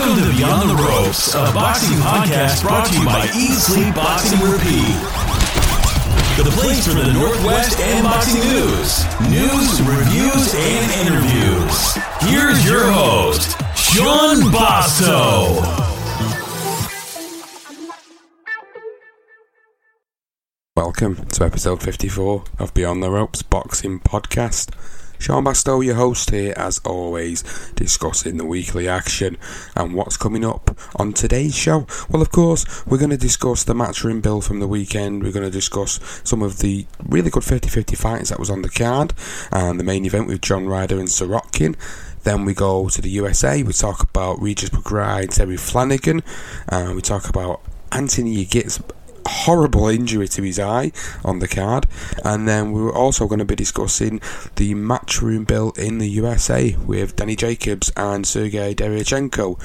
Welcome to Beyond the Ropes, a boxing podcast brought to you by Sleep Boxing Repeat. The place for the Northwest and boxing news, news, reviews, and interviews. Here's your host, Sean Basto. Welcome to episode 54 of Beyond the Ropes Boxing Podcast. Sean Bastow, your host here, as always, discussing the weekly action and what's coming up on today's show. Well, of course, we're going to discuss the matchroom bill from the weekend. We're going to discuss some of the really good 50 50 fights that was on the card and the main event with John Ryder and Sirotkin. Then we go to the USA. We talk about Regis McBride, Terry Flanagan, and we talk about Anthony Yigit's horrible injury to his eye on the card. And then we were also going to be discussing the matchroom bill in the USA with Danny Jacobs and Sergey Derevyanchenko.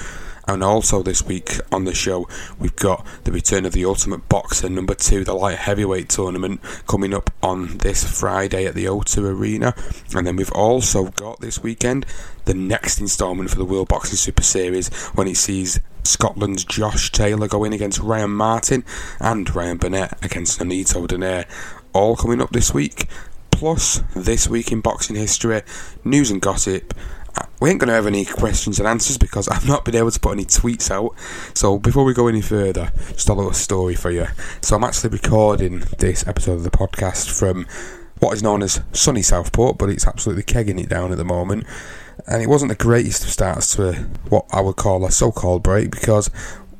And also this week on the show, we've got the return of the Ultimate Boxer number two, the light heavyweight tournament, coming up on this Friday at the O2 Arena. And then we've also got this weekend the next instalment for the World Boxing Super Series when it sees Scotland's Josh Taylor going against Ryan Martin and Ryan Burnett against Nonito Donaire. All coming up this week. Plus, this week in boxing history, news and gossip, we ain't going to have any questions and answers because I've not been able to put any tweets out. So before we go any further, just a little story for you. So I'm actually recording this episode of the podcast from what is known as sunny Southport, but it's absolutely kegging it down at the moment. And it wasn't the greatest of starts to what I would call a so-called break because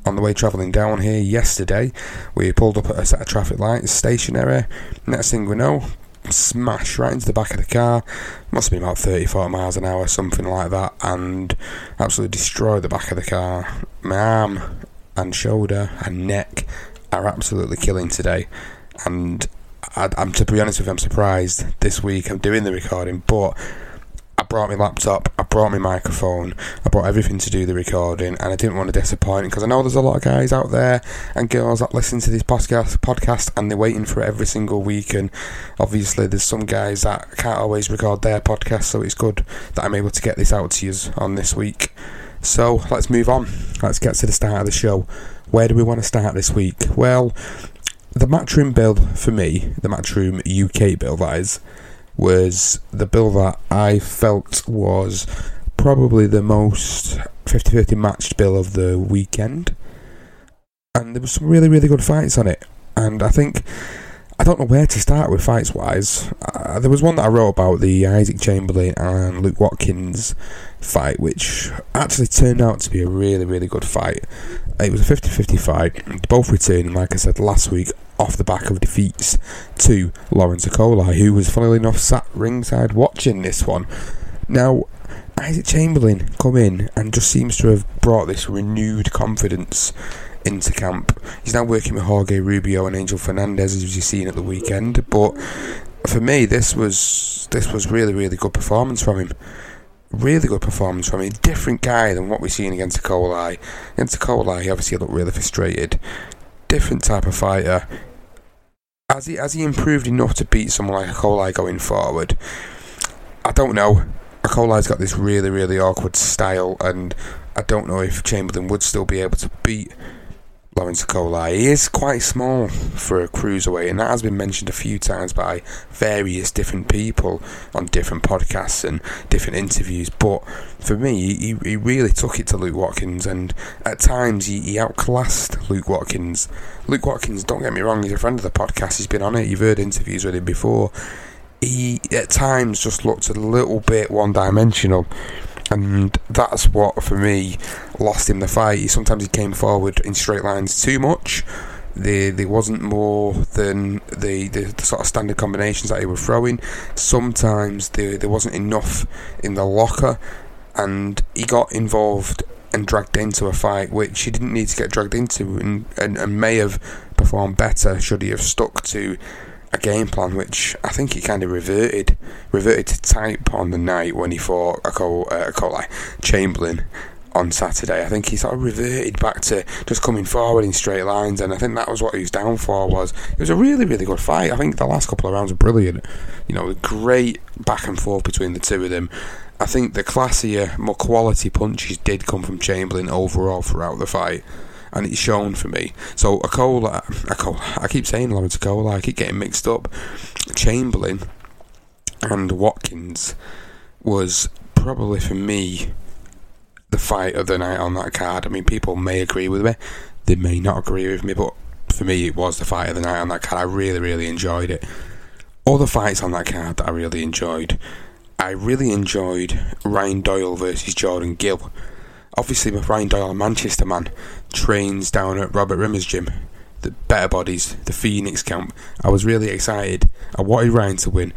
on the way travelling down here yesterday, we pulled up at a set of traffic lights, stationary. Next thing we know, smash right into the back of the car. Must have been about 30, 40 miles an hour, something like that, and absolutely destroyed the back of the car. My arm and shoulder and neck are absolutely killing today. And I, am to be honest with you, I'm surprised this week I'm doing the recording, but brought my laptop, I brought my microphone, I brought everything to do the recording, and I didn't want to disappoint because I know there's a lot of guys out there and girls that listen to this podcast, podcast and they're waiting for it every single week. And obviously, there's some guys that can't always record their podcast, so it's good that I'm able to get this out to you on this week. So let's move on. Let's get to the start of the show. Where do we want to start this week? Well, the matchroom bill for me, the matchroom UK bill, that is was the bill that I felt was probably the most 50 50 matched bill of the weekend. And there was some really, really good fights on it. And I think, I don't know where to start with fights wise. Uh, there was one that I wrote about the Isaac Chamberlain and Luke Watkins fight, which actually turned out to be a really, really good fight. It was a 50 50 fight, both returning, like I said last week, off the back of defeats to Lawrence Okolie, who was funnily enough sat ringside watching this one. Now, Isaac Chamberlain come in and just seems to have brought this renewed confidence into camp. He's now working with Jorge Rubio and Angel Fernandez, as you've seen at the weekend. But for me, this was this was really really good performance from him. Really good performance from him. Different guy than what we've seen against Okolie. Against Okolie, he obviously looked really frustrated different type of fighter. Has he has he improved enough to beat someone like Okolie going forward? I don't know. Okolie's got this really really awkward style, and I don't know if Chamberlain would still be able to beat Lawrence Okolie. He is quite small for a cruiserweight, and that has been mentioned a few times by various different people on different podcasts and different interviews. But for me, he, he really took it to Luke Watkins, and at times he, he outclassed Luke Watkins. Luke Watkins, don't get me wrong, he's a friend of the podcast, he's been on it, you've heard interviews with him before. He at times just looked a little bit one dimensional and that's what for me lost him the fight. Sometimes he came forward in straight lines too much. There, there wasn't more than the, the, the, sort of standard combinations that he was throwing. Sometimes there, there wasn't enough in the locker, and he got involved and dragged into a fight which he didn't need to get dragged into, and, and, and may have performed better should he have stuck to a game plan which I think he kind of reverted reverted to type on the night when he fought Okolie, uh, like Chamberlain on Saturday. I think he sort of reverted back to just coming forward in straight lines, and I think that was what he was down for. Was it was a really really good fight. I think the last couple of rounds were brilliant. You know, great back and forth between the two of them. I think the classier, more quality punches did come from Chamberlain overall throughout the fight and it's shown for me. So Okolie, Okolie, I keep saying Lawrence Okolie, I keep getting mixed up. Chamberlain and Watkins was probably for me the fight of the night on that card. I mean, people may agree with me, they may not agree with me, but for me, it was the fight of the night on that card. I really, really enjoyed it. All the fights on that card that I really enjoyed. I really enjoyed Ryan Doyle versus Jordan Gill obviously with Ryan Doyle, a Manchester man, trains down at Robert Rimmer's gym, the Better Bodies, the Phoenix camp. I was really excited. I wanted Ryan to win,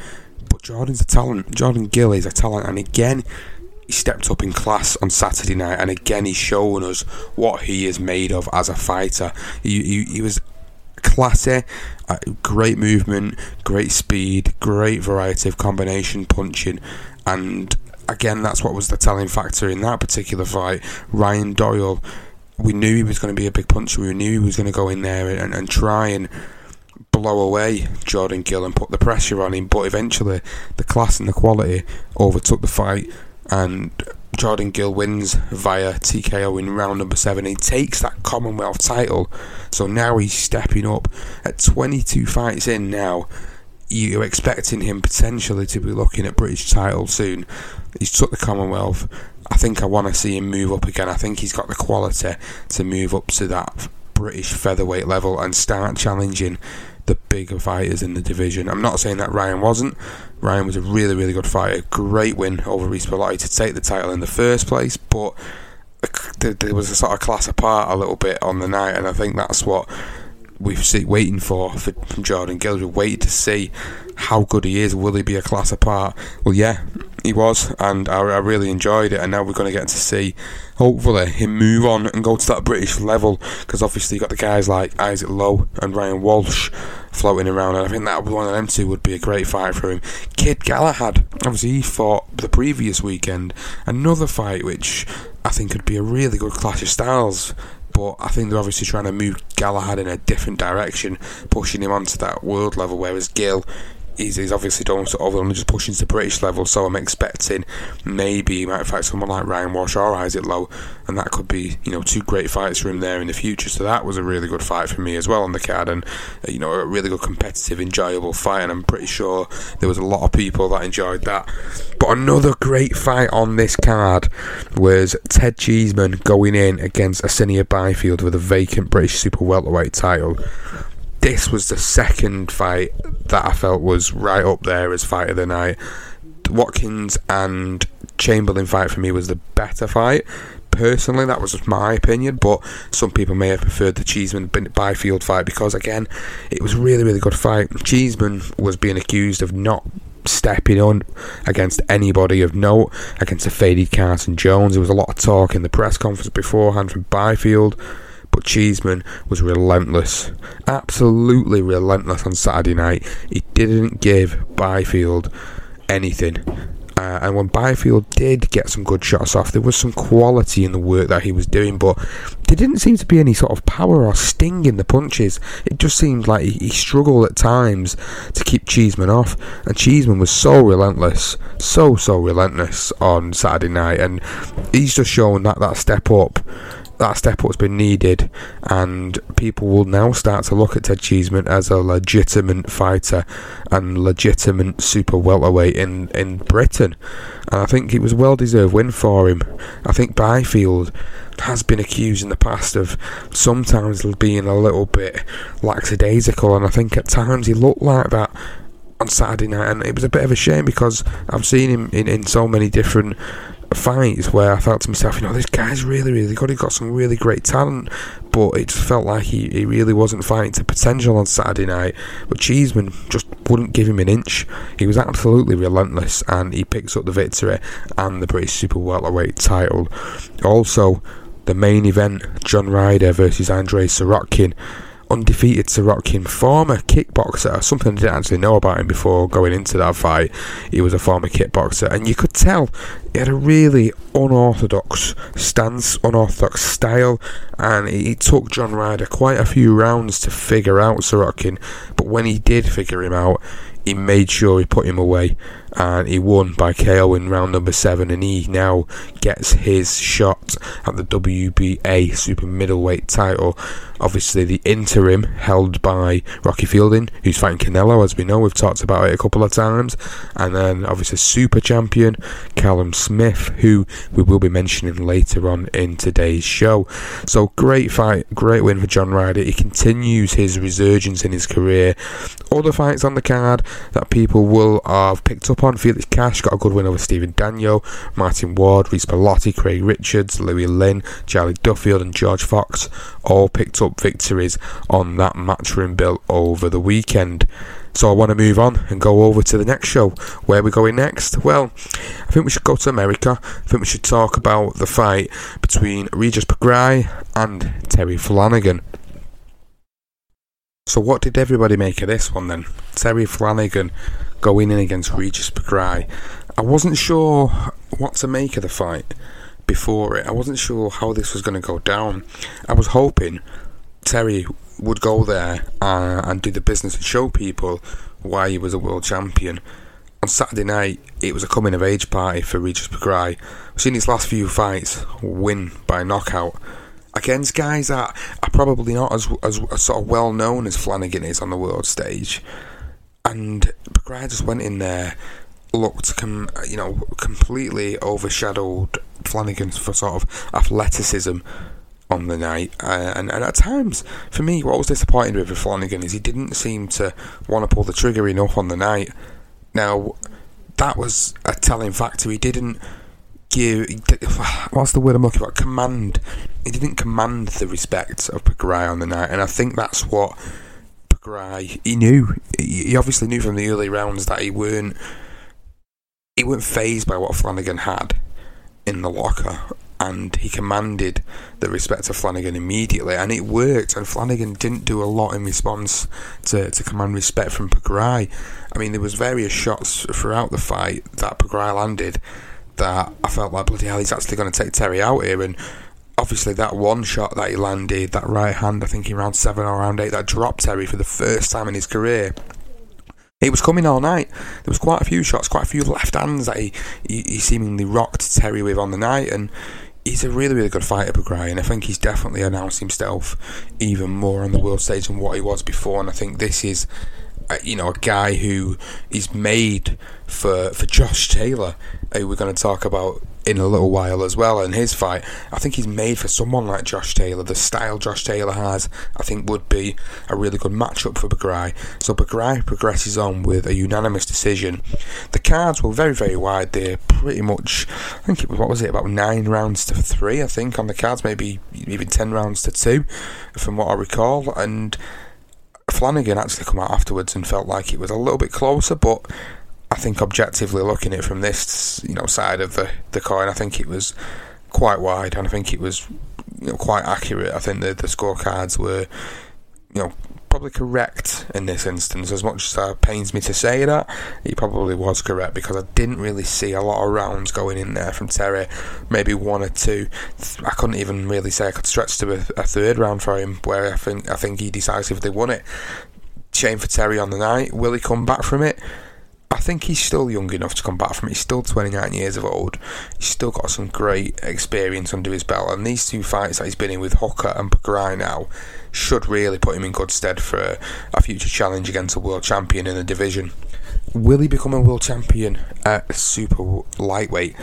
but Jordan's a talent. Jordan Gill is a talent, and again, he stepped up in class on Saturday night, and again, he's showing us what he is made of as a fighter. He, he, he was classy, uh, great movement, great speed, great variety of combination punching, and again, that's what was the telling factor in that particular fight. Ryan Doyle, we knew he was going to be a big puncher. We knew he was going to go in there and, and try and blow away Jordan Gill and put the pressure on him. But eventually, the class and the quality overtook the fight, and Jordan Gill wins via TKO in round number seven. He takes that Commonwealth title. So now he's stepping up at 22 fights in now you're expecting him potentially to be looking at British title soon. He's took the Commonwealth. I think I want to see him move up again. I think he's got the quality to move up to that British featherweight level and start challenging the bigger fighters in the division. I'm not saying that Ryan wasn't. Ryan was a really, really good fighter. Great win over Bellotti to take the title in the first place, but there was a sort of class apart a little bit on the night, and I think that's what we've waiting for, for from Jordan Gill. We've waited to see how good he is. Will he be a class apart? Well, yeah, he was, and I, I really enjoyed it. And now we're going to get to see, hopefully, him move on and go to that British level. Because obviously, you got the guys like Isaac Lowe and Ryan Walsh floating around, and I think that one of them two would be a great fight for him. Kid Galahad, obviously, he fought the previous weekend. Another fight which I think could be a really good clash of styles but I think they're obviously trying to move Galahad in a different direction, pushing him onto that world level, whereas Gill he's, he's obviously done sort of only just pushing to British level, so I'm expecting maybe he might fight someone like Ryan Walsh or Isaac Lowe, and that could be you know two great fights for him there in the future. So that was a really good fight for me as well on the card, and uh, you know a really good competitive, enjoyable fight, and I'm pretty sure there was a lot of people that enjoyed that. But another great fight on this card was Ted Cheeseman going in against Asinia Byfield with a vacant British super welterweight title this was the second fight that I felt was right up there as fight of the night. Watkins and Chamberlain fight for me was the better fight. Personally, that was just my opinion, but some people may have preferred the Cheeseman Byfield fight because, again, it was really, really good fight. Cheeseman was being accused of not stepping on against anybody of note against a faded Carson Jones. There was a lot of talk in the press conference beforehand from Byfield but Cheeseman was relentless, absolutely relentless on Saturday night. He didn't give Byfield anything. Uh, and when Byfield did get some good shots off, there was some quality in the work that he was doing, but there didn't seem to be any sort of power or sting in the punches. It just seemed like he, he struggled at times to keep Cheeseman off, and Cheeseman was so relentless, so so relentless on Saturday night, and he's just shown that that step up that step up's been needed, and people will now start to look at Ted Cheeseman as a legitimate fighter and legitimate super welterweight in, in Britain. And I think it was a well deserved win for him. I think Byfield has been accused in the past of sometimes being a little bit lackadaisical, and I think at times he looked like that on Saturday night, and it was a bit of a shame because I've seen him in, in so many different fights where I thought to myself, you know, this guy's really, really good. He's got some really great talent, but it just felt like he, he really wasn't fighting to potential on Saturday night. But Cheeseman just wouldn't give him an inch. He was absolutely relentless, and he picks up the victory and the British Super Welterweight title. Also, the main event, John Ryder versus Andrei Sirotkin undefeated Sirotkin, former kickboxer, something I didn't actually know about him before going into that fight. He was a former kickboxer, and you could tell he had a really unorthodox stance, unorthodox style, and he took John Ryder quite a few rounds to figure out Sirotkin. But when he did figure him out, he made sure he put him away and he won by KO in round number seven, and he now gets his shot at the WBA super middleweight title. Obviously, the interim held by Rocky Fielding, who's fighting Canelo, as we know, we've talked about it a couple of times, and then obviously super champion Callum Smith, who we will be mentioning later on in today's show. So great fight, great win for John Ryder. He continues his resurgence in his career. Other fights on the card that people will have picked up on. Felix Cash got a good win over Stephen Daniel, Martin Ward, Reece Bellotti, Craig Richards, Louis Lynn, Charlie Duffield, and George Fox all picked up victories on that matchroom bill over the weekend. So I want to move on and go over to the next show. Where are we going next? Well, I think we should go to America. I think we should talk about the fight between Regis Prograis and Terry Flanagan. So what did everybody make of this one then? Terry Flanagan going in against Regis Prograis. I wasn't sure what to make of the fight before it. I wasn't sure how this was going to go down. I was hoping Terry would go there uh, and do the business and show people why he was a world champion. On Saturday night, it was a coming of age party for Regis Prograis. I've seen his last few fights win by knockout against guys that are probably not as, as, as sort of well known as Flanagan is on the world stage. And Prograis just went in there, looked com- you know completely overshadowed Flanagan for sort of athleticism on the night. Uh, and, and at times, for me, what was disappointing with Flanagan is he didn't seem to want to pull the trigger enough on the night. Now, that was a telling factor. He didn't give. What's the word I'm looking for? Command. He didn't command the respect of Prograis on the night, and I think that's what Prograis. He knew. He obviously knew from the early rounds that he weren't. He weren't phased by what Flanagan had in the locker, and he commanded the respect of Flanagan immediately, and it worked. And Flanagan didn't do a lot in response to, to command respect from Prograis. I mean, there was various shots throughout the fight that Prograis landed that I felt like bloody hell, he's actually going to take Terry out here. And obviously, that one shot that he landed, that right hand, I think in round seven or round eight, that dropped Terry for the first time in his career. It was coming all night. There was quite a few shots, quite a few left hands that he, he, he seemingly rocked Terry with on the night, and he's a really, really good fighter, Prograis, and I think he's definitely announced himself even more on the world stage than what he was before. And I think this is, uh, you know, a guy who is made for for Josh Taylor who we're going to talk about in a little while as well in his fight. I think he's made for someone like Josh Taylor. The style Josh Taylor has, I think, would be a really good matchup for Prograis. So Prograis progresses on with a unanimous decision. The cards were very, very wide. They're pretty much, I think it was, what was it, about nine rounds to three, I think, on the cards, maybe even ten rounds to two, from what I recall. And Flanagan actually come out afterwards and felt like it was a little bit closer, but I think objectively looking at it from this, you know, side of the, the coin, I think it was quite wide, and I think it was, you know, quite accurate. I think the the scorecards were, you know, probably correct in this instance. As much as it pains me to say that, he probably was correct because I didn't really see a lot of rounds going in there from Terry. Maybe one or two. I couldn't even really say I could stretch to a, a third round for him, where I think I think he decisively won it. Shame for Terry on the night. Will he come back from it? Think he's still young enough to come back from it. He's still 29 years of old. He's still got some great experience under his belt, and these two fights that he's been in with Hooker and Prograis now should really put him in good stead for a, a future challenge against a world champion in the division. Will he become a world champion at super lightweight?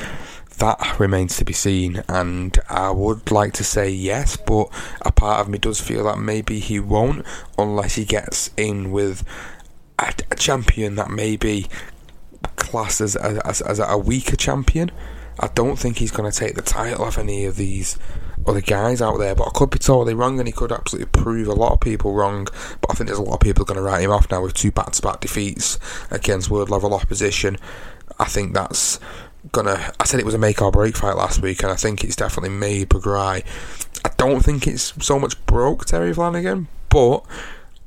that remains to be seen. And I would like to say yes, but a part of me does feel that maybe he won't unless he gets in with a champion that maybe classed as, as, as a weaker champion. I don't think he's going to take the title off any of these other guys out there, but I could be totally wrong and he could absolutely prove a lot of people wrong. But I think there's a lot of people going to write him off now with two back to back defeats against world level opposition. I think that's gonna. I said it was a make or break fight last week, and I think it's definitely made Prograis. I don't think it's so much broke Terry Flanagan, but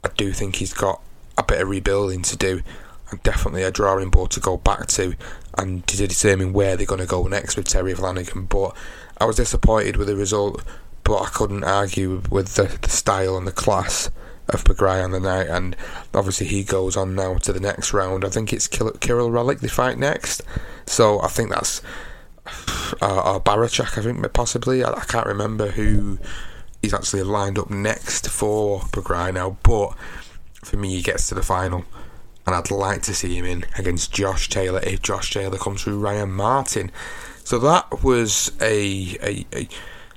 I do think he's got a bit of rebuilding to do, and definitely a drawing board to go back to, and to determine where they're going to go next with Terry Flanagan. But I was disappointed with the result, but I couldn't argue with the, the style and the class of Prograis on the night, and obviously he goes on now to the next round. I think it's Kirill Relikh they fight next, so I think that's uh, or Baranchyk, I think possibly. I, I, can't remember who is actually lined up next for Prograis now, but for me, he gets to the final, and I'd like to see him in against Josh Taylor if Josh Taylor comes through Ryan Martin. So that was a, a, a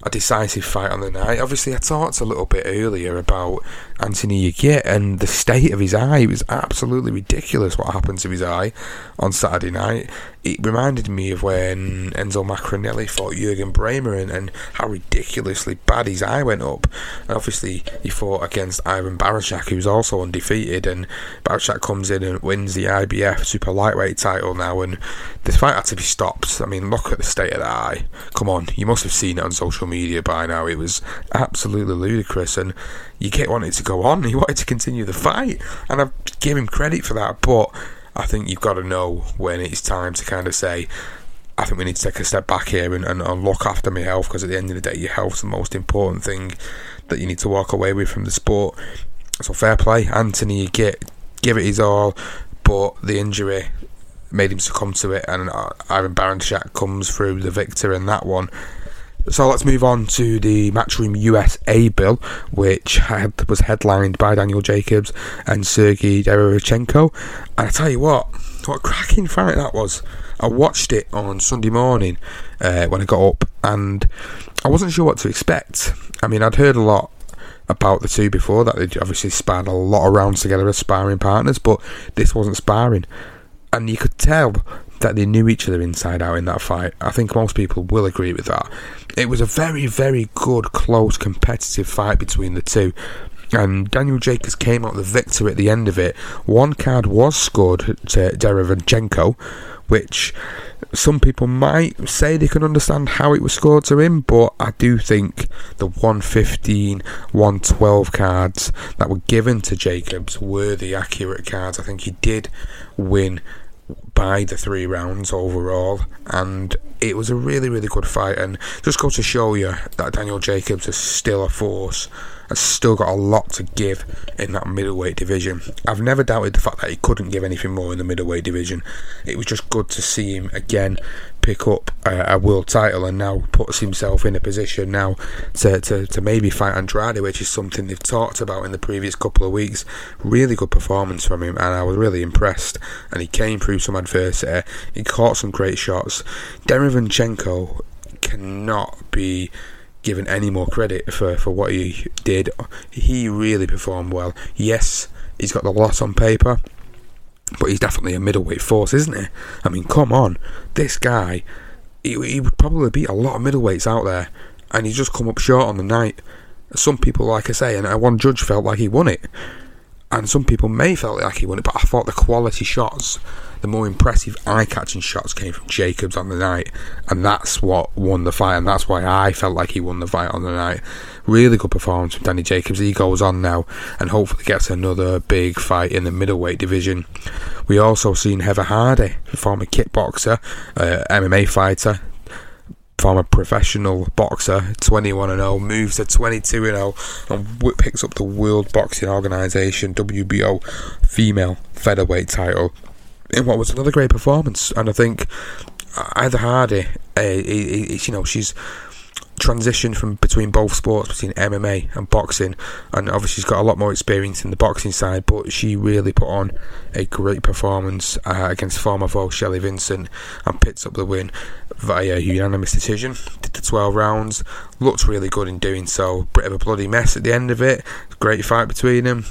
a decisive fight on the night. Obviously, I talked a little bit earlier about Anthony Yigit and the state of his eye. Was absolutely ridiculous what happened to his eye on Saturday night. It reminded me of when Enzo Maccarinelli fought Jurgen Brähmer and, and how ridiculously bad his eye went up. And obviously, he fought against Ivan Baranchyk, who's also undefeated, and Baranchyk comes in and wins the IBF super lightweight title now. And this fight had to be stopped. I mean, look at the state of the eye. Come on, you must have seen it on social media by now. It was absolutely ludicrous, and Yigit wanted to go on. He wanted to continue the fight, and I give him credit for that. But I think you've got to know when it's time to kind of say, I think we need to take a step back here and, and, and look after my health because at the end of the day, your health's the most important thing that you need to walk away with from the sport. So fair play, Anthony. Get give it his all, but the injury made him succumb to it, and uh, Ivan Baranchyk comes through the victor in that one. So let's move on to the Matchroom USA bill, which had, was headlined by Daniel Jacobs and Sergey Derevyanchenko. And I tell you what, what a cracking fight that was. I watched it on Sunday morning uh, when I got up, and I wasn't sure what to expect. I mean, I'd heard a lot about the two before that they'd obviously sparred a lot of rounds together as sparring partners, but this wasn't sparring. And you could tell that they knew each other inside out in that fight. I think most people will agree with that. It was a very, very good, close, competitive fight between the two. And Daniel Jacobs came out the victor at the end of it. One card was scored to Derevyanchenko, which some people might say they can understand how it was scored to him, but I do think the 115, 112 cards that were given to Jacobs were the accurate cards. I think he did win by the three rounds overall, and it was a really, really good fight. And just go to show you that Daniel Jacobs is still a force has still got a lot to give in that middleweight division. I've never doubted the fact that he couldn't give anything more in the middleweight division. It was just good to see him again pick up a, a world title and now puts himself in a position now to, to, to maybe fight Andrade, which is something they've talked about in the previous couple of weeks. Really good performance from him, and I was really impressed. And he came through some adversity. He caught some great shots. Derevyanchenko cannot be given any more credit for, for what he did. He really performed well. Yes, he's got the loss on paper, but he's definitely a middleweight force, isn't he? I mean, come on, this guy, he, he would probably beat a lot of middleweights out there, and he's just come up short on the night. Some people, like I say, and one judge felt like he won it, and some people may felt like he won it, but I thought the quality shots the more impressive eye catching shots came from Jacobs on the night, and that's what won the fight, and that's why I felt like he won the fight on the night. Really good performance from Danny Jacobs. He goes on now and hopefully gets another big fight in the middleweight division. We also seen Heather Hardy, former kickboxer, uh, MMA fighter, former professional boxer, 21 and 0, moves to 22 and 0, and picks up the World Boxing Organization WBO female featherweight title in what was another great performance. And I think Heather Hardy, uh, you know, she's transitioned from between both sports, between MMA and boxing, and obviously she's got a lot more experience in the boxing side. But she really put on a great performance uh, against former foe Shelley Vincent and picks up the win via unanimous decision. Did the 12 rounds, looked really good in doing so. Bit of a bloody mess at the end of it. Great fight between them.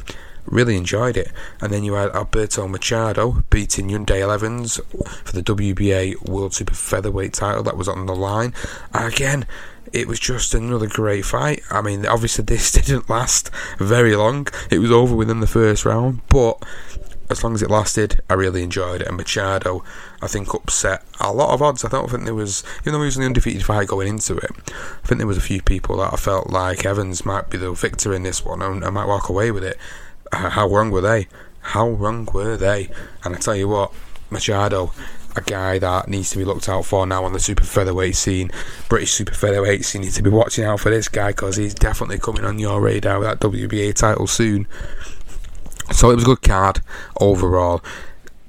Really enjoyed it. And then you had Alberto Machado beating Yuandale Evans for the WBA World Super Featherweight title that was on the line. again, it was just another great fight. I mean, obviously, this didn't last very long. It was over within the first round, but as long as it lasted, I really enjoyed it. And Machado, I think, upset a lot of odds. I don't think there was, even though he was an undefeated fight going into it, I think there was a few people that I felt like Evans might be the victor in this one and I might walk away with it. How wrong were they? How wrong were they? And I tell you what, Machado, a guy that needs to be looked out for now on the super featherweight scene. British super featherweight scene need to be watching out for this guy because he's definitely coming on your radar with that WBA title soon. So it was a good card overall.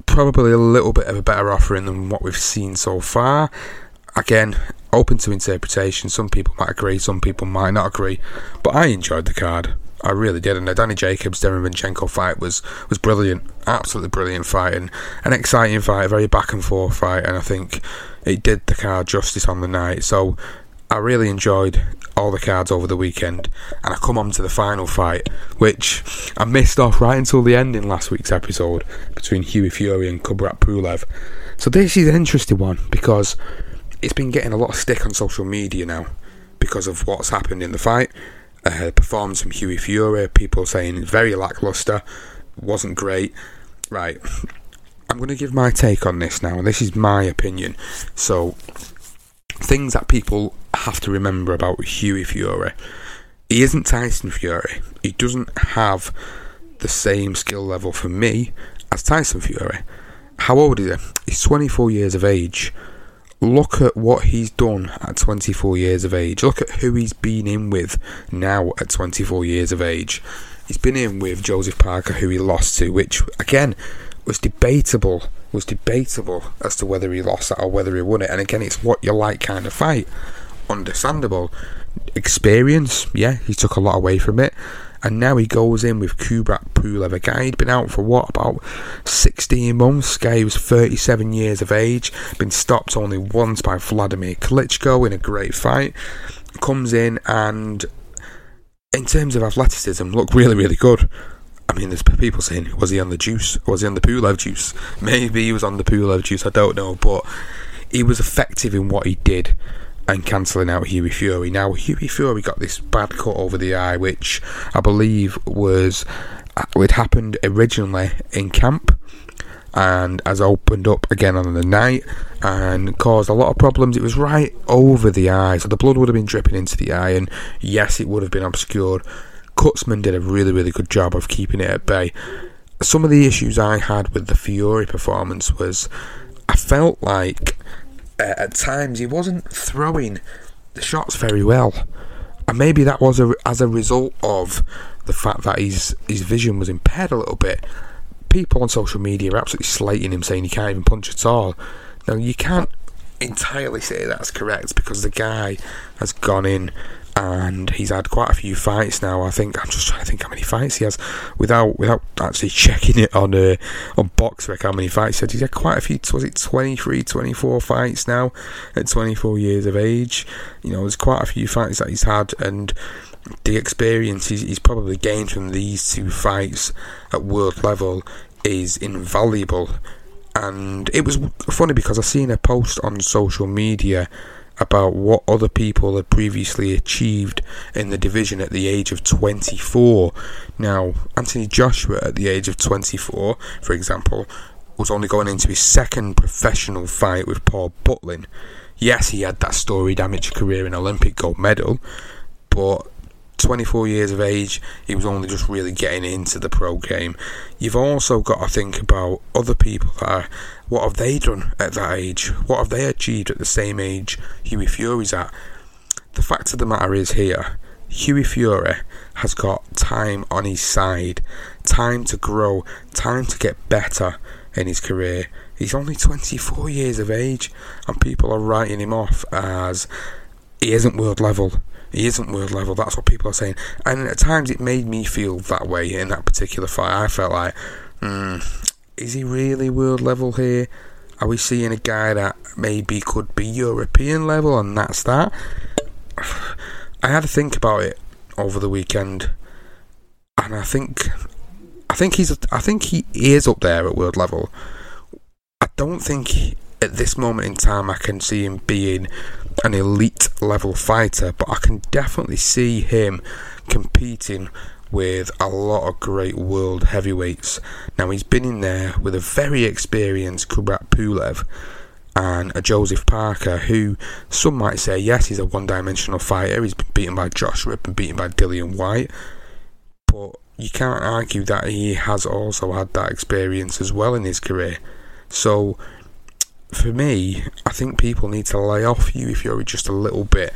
Probably a little bit of a better offering than what we've seen so far. Again, open to interpretation. Some people might agree, some people might not agree. But I enjoyed the card. I really did. And the Danny Jacobs Derevyanchenko fight was was brilliant, absolutely brilliant fight, and an exciting fight, a very back and forth fight. And I think it did the card justice on the night. So I really enjoyed all the cards over the weekend, and I come on to the final fight, which I missed off right until the end in last week's episode between Hughie Fury and Kubrat Pulev. So this is an interesting one because it's been getting a lot of stick on social media now because of what's happened in the fight uh, performance from Hughie Fury. People saying it's very lackluster, wasn't great. Right, I'm going to give my take on this now, and this is my opinion. So, things that people have to remember about Hughie Fury. He isn't Tyson Fury. He doesn't have the same skill level for me as Tyson Fury. How old is he? He's 24 years of age look at what he's done at 24 years of age. Look at who he's been in with now at 24 years of age. He's been in with Joseph Parker, who he lost to, which again was debatable. Was debatable as to whether he lost that or whether he won it. And again, it's what you like kind of fight. Understandable. Experience, yeah, he took a lot away from it and now he goes in with Kubrat Pulev, a guy he'd been out for what about 16 months. Guy was 37 years of age, been stopped only once by Vladimir Klitschko in a great fight. Comes in and, in terms of athleticism, looked really really good. I mean, there's people saying, was he on the juice? Was he on the Pulev juice? Maybe he was on the Pulev juice. I don't know, but he was effective in what he did and cancelling out Hughie Fury. Now, Hughie Fury got this bad cut over the eye, which I believe was uh, it happened originally in camp and has opened up again on the night and caused a lot of problems. It was right over the eye, so the blood would have been dripping into the eye, and yes, it would have been obscured. cutman did a really, really good job of keeping it at bay. Some of the issues I had with the Fury performance was I felt like uh, at times he wasn't throwing the shots very well, and maybe that was a, as a result of the fact that his his vision was impaired a little bit. People on social media are absolutely slating him, saying he can't even punch at all. Now you can't entirely say that's correct because the guy has gone in and he's had quite a few fights now. I think I'm just trying to think how many fights he has without without actually checking it on uh, on BoxRec how many fights he had. He's had quite a few. Was it 23, 24 fights now at 24 years of age? You know, there's quite a few fights that he's had, and the experience he's, he's probably gained from these two fights at world level is invaluable. And it was funny because I seen a post on social media about what other people had previously achieved in the division at the age of 24. Now, Anthony Joshua at the age of 24, for example, was only going into his second professional fight with Paul Butlin. Yes, he had that storied amateur career in Olympic gold medal, but 24 years of age, he was only just really getting into the pro game. You've also got to think about other people that are, what have they done at that age? What have they achieved at the same age Hughie Fury's at? The fact of the matter is here, Hughie Fury has got time on his side, time to grow, time to get better. in his career. He's only 24 years of age, and people are writing him off as he isn't world level. He isn't world level. That's what people are saying, and at times it made me feel that way in that particular fight. I felt like, mm, is he really world level here? Are we seeing a guy that maybe could be European level, and that's that? I had to think about it over the weekend, and I think, I think he's, I think he is up there at world level. I don't think at this moment in time I can see him being an elite level fighter, but I can definitely see him competing with a lot of great world heavyweights. Now he's been in there with a very experienced Kubrat Pulev and a Joseph Parker, who some might say, yes, he's a one-dimensional fighter. He's been beaten by Joshua, been beaten by Dillian Whyte. but you can't argue that he has also had that experience as well in his career. So, for me, I think people need to lay off Hughie Fury just a little bit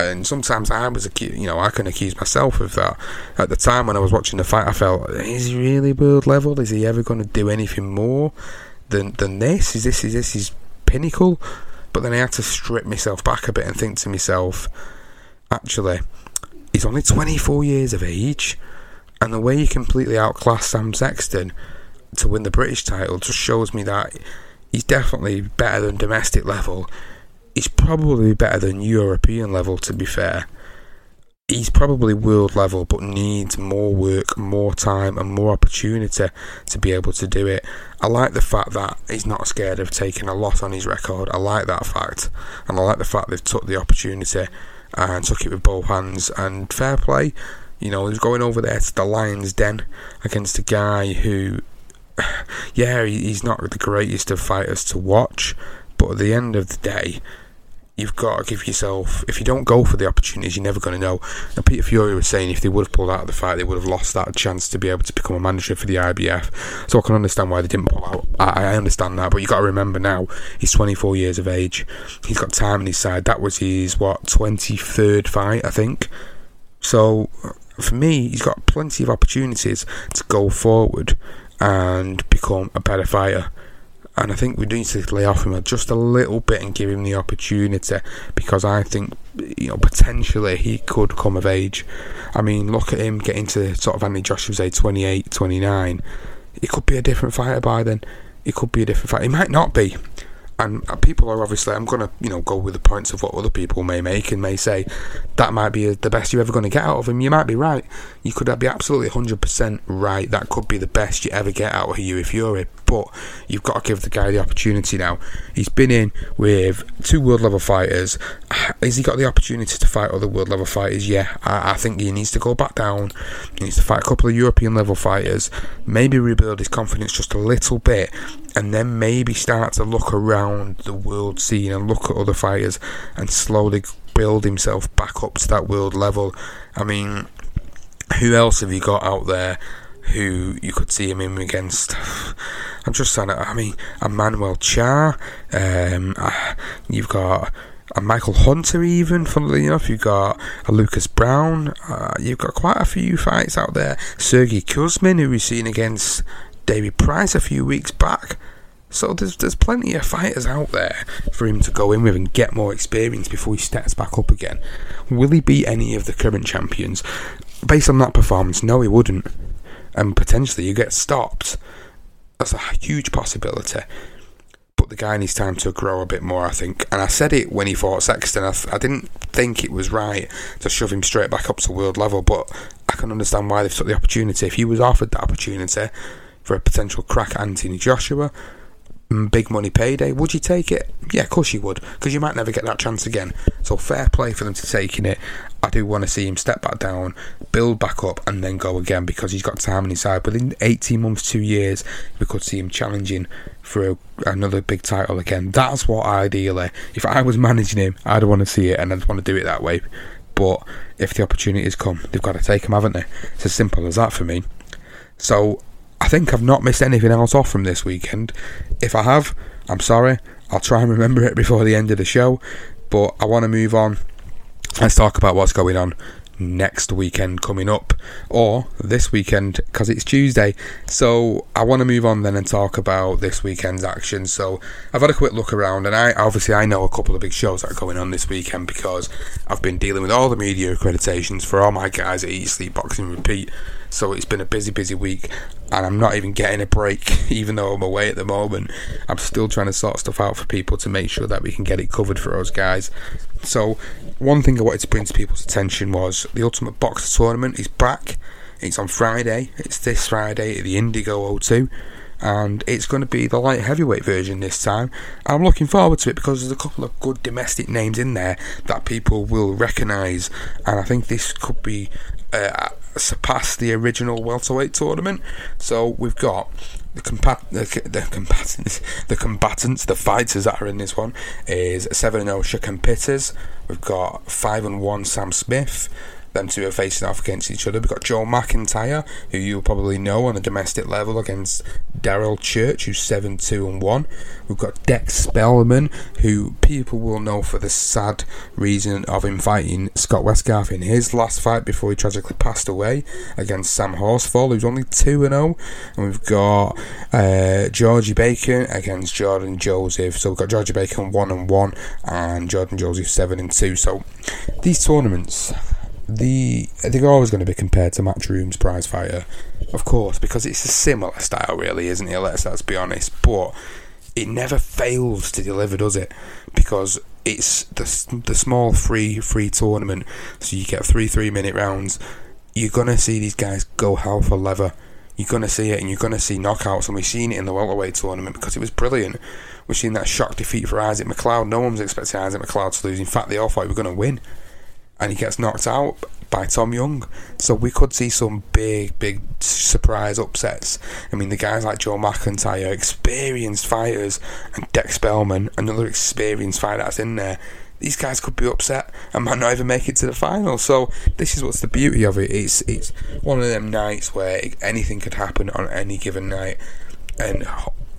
and sometimes I was, accused, you know, I can accuse myself of that. At the time when I was watching the fight, I felt, is he really world level? Is he ever going to do anything more than than this? Is this is this his pinnacle? But then I had to strip myself back a bit and think to myself, actually, he's only 24 years of age, and the way he completely outclassed Sam Sexton to win the British title just shows me that he's definitely better than domestic level he's probably better than European level, to be fair. He's probably world level, but needs more work, more time, and more opportunity to be able to do it. I like the fact that he's not scared of taking a lot on his record. I like that fact, and I like the fact they've took the opportunity and took it with both hands. And fair play, you know, he's going over there to the Lions Den against a guy who, yeah, he's not the greatest of fighters to watch, but at the end of the day, you've got to give yourself. If you don't go for the opportunities, you're never going to know. And Peter Fury was saying if they would have pulled out of the fight, they would have lost that chance to be able to become a manager for the IBF. So I can understand why they didn't pull out. I, I understand that, but you have got to remember now he's 24 years of age. He's got time on his side. That was his what 23rd fight, I think. So for me, he's got plenty of opportunities to go forward and become a better fighter and I think we do need to lay off him just a little bit and give him the opportunity because I think you know potentially he could come of age. I mean, look at him getting to sort of Anthony Joshua's age 28, 29. He could be a different fighter by then. He could be a different fighter. He might not be and people are obviously I'm to you know go with the points of what other people may make and may say that might be uh, the best you're ever going to get out of him. You might be right. You could be absolutely 100% right. That could be the best you ever get out of Hughie Fury but you've got to give the guy the opportunity now. He's been in with two world level fighters. Has he got the opportunity to fight other world level fighters? Yeah I, I think he needs to go back down. He needs to fight a couple of European level fighters. Maybe rebuild his confidence just a little bit and then maybe start to look around the world scene and look at other fighters and slowly build himself back up to that world level. I mean, who else have you got out there who you could see him in against? I'm just saying, I mean, Emmanuel Charr, um, uh, you've got a Michael Hunter, even funnily enough, you've got a Lucas Browne, uh, you've got quite a few fights out there. Sergey Kuzmin, who we've seen against David Price a few weeks back. So there's there's plenty of fighters out there for him to go in with and get more experience before he steps back up again. Will he beat any of the current champions? Based on that performance, no, he wouldn't. And potentially you get stopped. That's a huge possibility. But the guy needs time to grow a bit more, I think. And I said it when he fought Sexton. I, th- I didn't think it was right to shove him straight back up to world level, but I can understand why they've took the opportunity. If he was offered that opportunity, for a potential crack Anthony Joshua. Mm, big money payday. Would you take it? Yeah, of course you would, because you might never get that chance again. So fair play for them to taking it. I do want to see him step back down, build back up, and then go again because he's got time on his side. Within 18 months, two years, we could see him challenging for a, another big title again. That's what ideally, if I was managing him, I'd want to see it, and I'd want to do it that way. But if the opportunities come, they've got to take them, haven't they? It's as simple as that for me. So I think I've not missed anything else off from this weekend. If I have, I'm sorry. I'll try and remember it before the end of the show. But I want to move on. Let's talk about what's going on next weekend coming up, or this weekend because it's Tuesday. So I want to move on then and talk about this weekend's action. So I've had a quick look around, and I obviously I know a couple of big shows that are going on this weekend because I've been dealing with all the media accreditations for all my guys at Eat Sleep Boxing Repeat. So it's been a busy, busy week, and I'm not even getting a break, even though I'm away at the moment. I'm still trying to sort stuff out for people to make sure that we can get it covered for us guys. So, one thing I wanted to bring to people's attention was the Ultimate Boxer Tournament is back. It's on Friday. It's this Friday at the Indigo O2 and it's going to be the light heavyweight version this time. I'm looking forward to it because there's a couple of good domestic names in there that people will recognise, and I think this could be uh, surpass the original welterweight tournament. So we've got the, compat- the, the combatants, the combatants, the fighters that are in this one is seven and oh zero Shakan Pitters. We've got five and one Sam Smith. Them two are facing off against each other. We've got Joe McIntyre, who you'll probably know on a domestic level, against Daryl Church, who's 7 2 and 1. We've got Dec Spelman, who people will know for the sad reason of him fighting Scott Westgarth in his last fight before he tragically passed away against Sam Horsfall, who's only 2 and 0. And we've got uh, Georgie Bacon against Jordan Joseph. So we've got Georgie Bacon 1 and 1 and Jordan Joseph 7 and 2. So these tournaments the they're always going to be compared to Matchroom's prize fighter, of course, because it's a similar style, really, isn't it? Let's let's be honest, but it never fails to deliver, does it? Because it's the the small free free tournament, so you get three three minute rounds. You're gonna see these guys go hell for leather. You're gonna see it, and you're gonna see knockouts, and we've seen it in the welterweight tournament because it was brilliant. We've seen that shock defeat for Isaac McLeod. No one was expecting Isaac McLeod to lose. In fact, they all thought were going to win and he gets knocked out by Tom Young. So we could see some big, big surprise upsets. I mean, the guys like Joe McIntyre, experienced fighters, and Dec Spelman, another experienced fighter that's in there. These guys could be upset and might not even make it to the final. So this is what's the beauty of it. It's it's one of them nights where anything could happen on any given night, and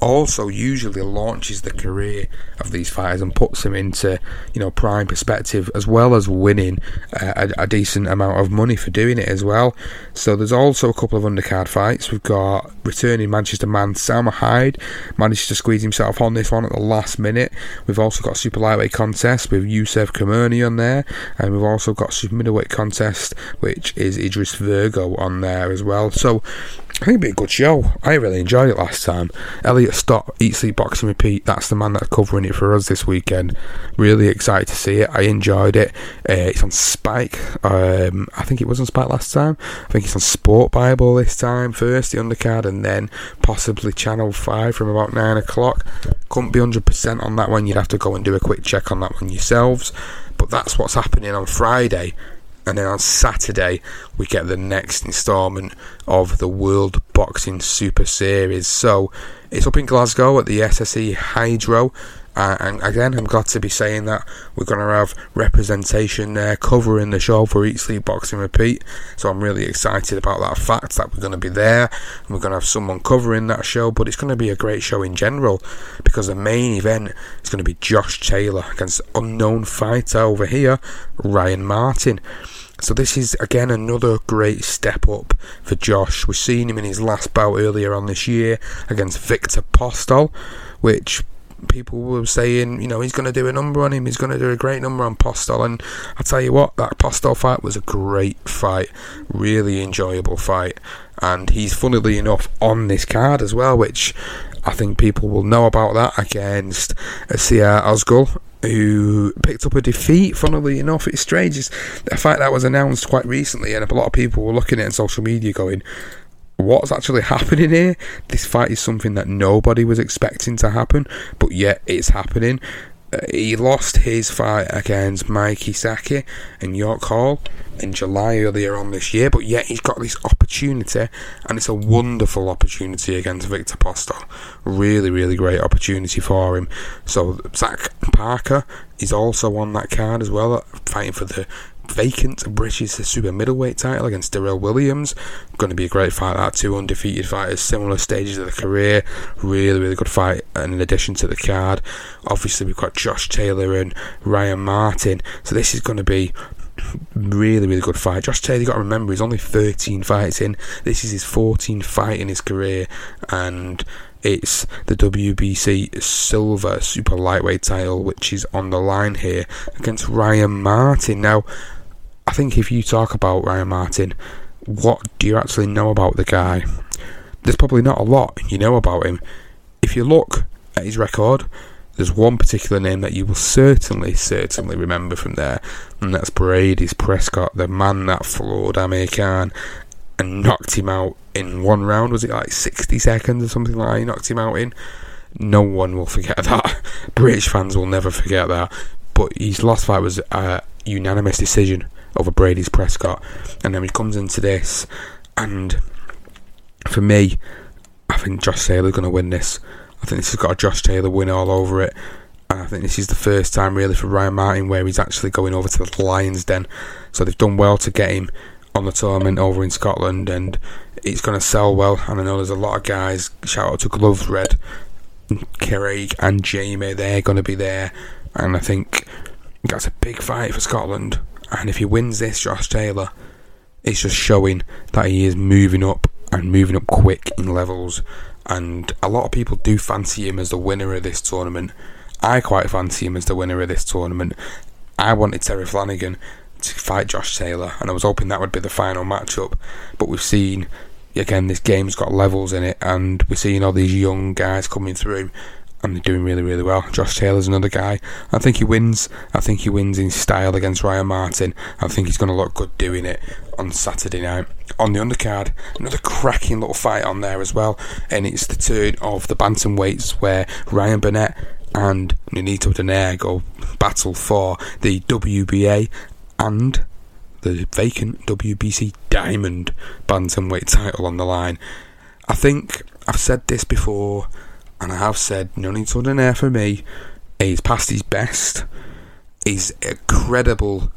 also usually launches the career of these fighters and puts them into you know prime perspective as well as winning uh, a, a, decent amount of money for doing it as well. So there's also a couple of undercard fights. We've got returning Manchester man Sam Hyde managed to squeeze himself on this one at the last minute. We've also got super lightweight contest with Yusef Kamerni on there and we've also got super middleweight contest which is Idris Virgo on there as well. So I think it'd be a good show. I really enjoyed it last time. Elliot Stott, Eat Sleep Boxing Repeat, that's the man that's covering it for us this weekend. Really excited to see it. I enjoyed it. Uh, it's on Spike. Um, I think it was on Spike last time. I think it's on Sport Bible this time. First the undercard and then possibly Channel 5 from about 9 o'clock. Couldn't be 100% on that one. You'd have to go and do a quick check on that one yourselves. But that's what's happening on Friday and then on Saturday we get the next instalment of the World Boxing Super Series. So it's up in Glasgow at the SSE Hydro. Uh, and again, I'm glad to be saying that we're going to have representation there covering the show for Eat Sleep Boxing Repeat. So I'm really excited about that fact that we're going to be there and we're going to have someone covering that show. But it's going to be a great show in general because the main event is going to be Josh Taylor against unknown fighter over here, Ryan Martin. So this is again another great step up for Josh. We've seen him in his last bout earlier on this year against Viktor Postol, which people were saying, you know, he's going to do a number on him. He's going to do a great number on Postol. And I tell you what, that Postol fight was a great fight, really enjoyable fight. And he's funnily enough on this card as well, which I think people will know about that against Siar Ozgul who picked up a defeat. Funnily enough, it's strange. It's fight that was announced quite recently, and a lot of people were looking at it on social media going, What's actually happening here? This fight is something that nobody was expecting to happen, but yet it's happening. Uh, he lost his fight against Mikey Sakyi and York Hall in July earlier on this year, but yet he's got this opportunity, and it's a wonderful opportunity against Viktor Postol. Really, really great opportunity for him. So Zach Parker is also on that card as well, fighting for the vacant British super middleweight title against Darrell Williams. Going to be a great fight. That two undefeated fighters, similar stages of the career. Really, really good fight. And in addition to the card, obviously we've got Josh Taylor and Ryan Martin. So this is going to be really, really good fight. Josh Taylor, you got to remember, he's only 13 fights in. This is his 14th fight in his career, and it's the WBC Silver Super Lightweight title, which is on the line here against Ryan Martin. Now, I think if you talk about Ryan Martin, what do you actually know about the guy? There's probably not a lot you know about him. If you look at his record, there's one particular name that you will certainly, certainly remember from there, and that's Breidis Prescott, the man that floored Amir Khan and knocked him out in one round. Was it like 60 seconds or something like that? He knocked him out in. No one will forget that. British fans will never forget that. But his last fight was a unanimous decision over Breidis Prescott, and then he comes into this, and for me, I think Josh Taylor's going to win this. I think this has got a Josh Taylor win all over it. And I think this is the first time really for Ryan Martin where he's actually going over to the Lions Den. So they've done well to get him on the tournament over in Scotland and it's going to sell well. And I know there's a lot of guys, shout out to Gloves Red, Craig and Jamie, they're going to be there. And I think that's a big fight for Scotland. And if he wins this, Josh Taylor, it's just showing that he is moving up and moving up quick in levels. And a lot of people do fancy him as the winner of this tournament. I quite fancy him as the winner of this tournament. I wanted Terry Flanagan to fight Josh Taylor, and I was hoping that would be the final matchup. But we've seen again this game's got levels in it, and we're seeing all these young guys coming through, and they're doing really, really well. Josh Taylor's another guy. I think he wins. I think he wins in style against Ryan Martin. I think he's going to look good doing it on Saturday night. On the undercard, another cracking little fight on there as well, and it's the turn of the bantamweights where Ryan Burnett and Nonito Donaire go battle for the WBA and the vacant WBC Diamond Bantamweight title on the line. I think I've said this before, and I have said Nonito Donaire for me, he's past his best. He's a credible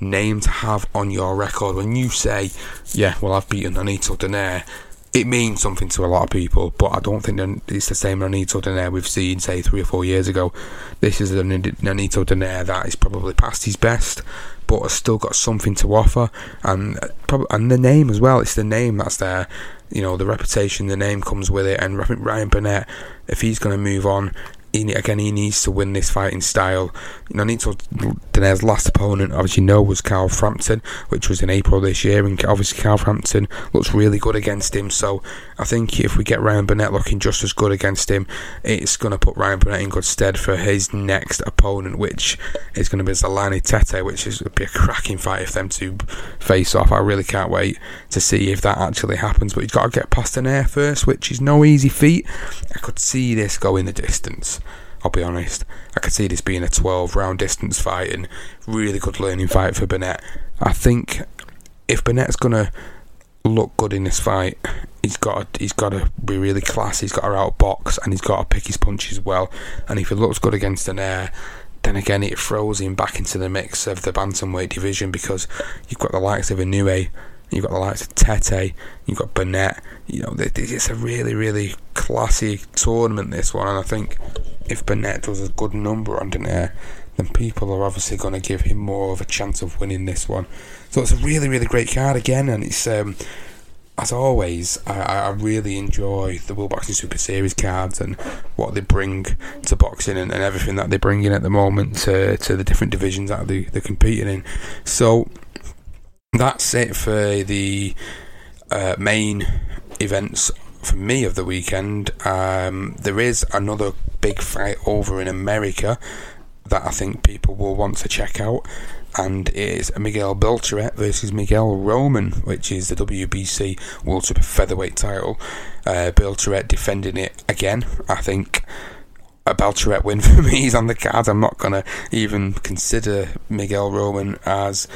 name to have on your record. When you say, yeah, well, I've beaten Nonito Donaire, it means something to a lot of people, but I don't think it's the same Nonito Donaire we've seen, say, three or four years ago. This is a Nonito Donaire that is probably past his best, but has still got something to offer, and uh, probably, and the name as well. It's the name that's there. You know, the reputation, the name comes with it, and Ryan Burnett, if he's going to move on, he, again, he needs to win this fighting style. You know, Nito Donaire's last opponent, obviously, know, was Carl Frampton, which was in April this year, and obviously, Carl Frampton looks really good against him. So, I think if we get Ryan Burnett looking just as good against him, it's going to put Ryan Burnett in good stead for his next opponent, which is going to be Zolani Tete, which is going to be a cracking fight if them two face off. I really can't wait to see if that actually happens. But he's got to get past Donaire first, which is no easy feat. I could see this go in the distance. I'll be honest. I could see this being a 12 round distance fight and really good learning fight for Burnett. I think if Burnett's gonna look good in this fight, he's got to, he's got to be really classy. He's got to outbox and he's got to pick his punches well. And if he looks good against Donaire, then again it throws him back into the mix of the bantamweight division because you've got the likes of Inoue You've got the likes of Tete, you've got Burnett. You know, it's a really, really classy tournament, this one. And I think if Burnett does a good number on Donaire, then people are obviously going to give him more of a chance of winning this one. So it's a really, really great card again. And it's, um, as always, I, I, really enjoy the World Boxing Super Series cards and what they bring to boxing and, and everything that they bring in at the moment to, to the different divisions that they, they're competing in. So that's it for the uh, main events for me of the weekend. Um, there is another big fight over in America that I think people will want to check out, and it is Miguel Berchelt versus Miguel Roman, which is the WBC World Super Featherweight title. Uh, Berchelt defending it again. I think a Berchelt win for me. He's on the card. I'm not going to even consider Miguel Roman as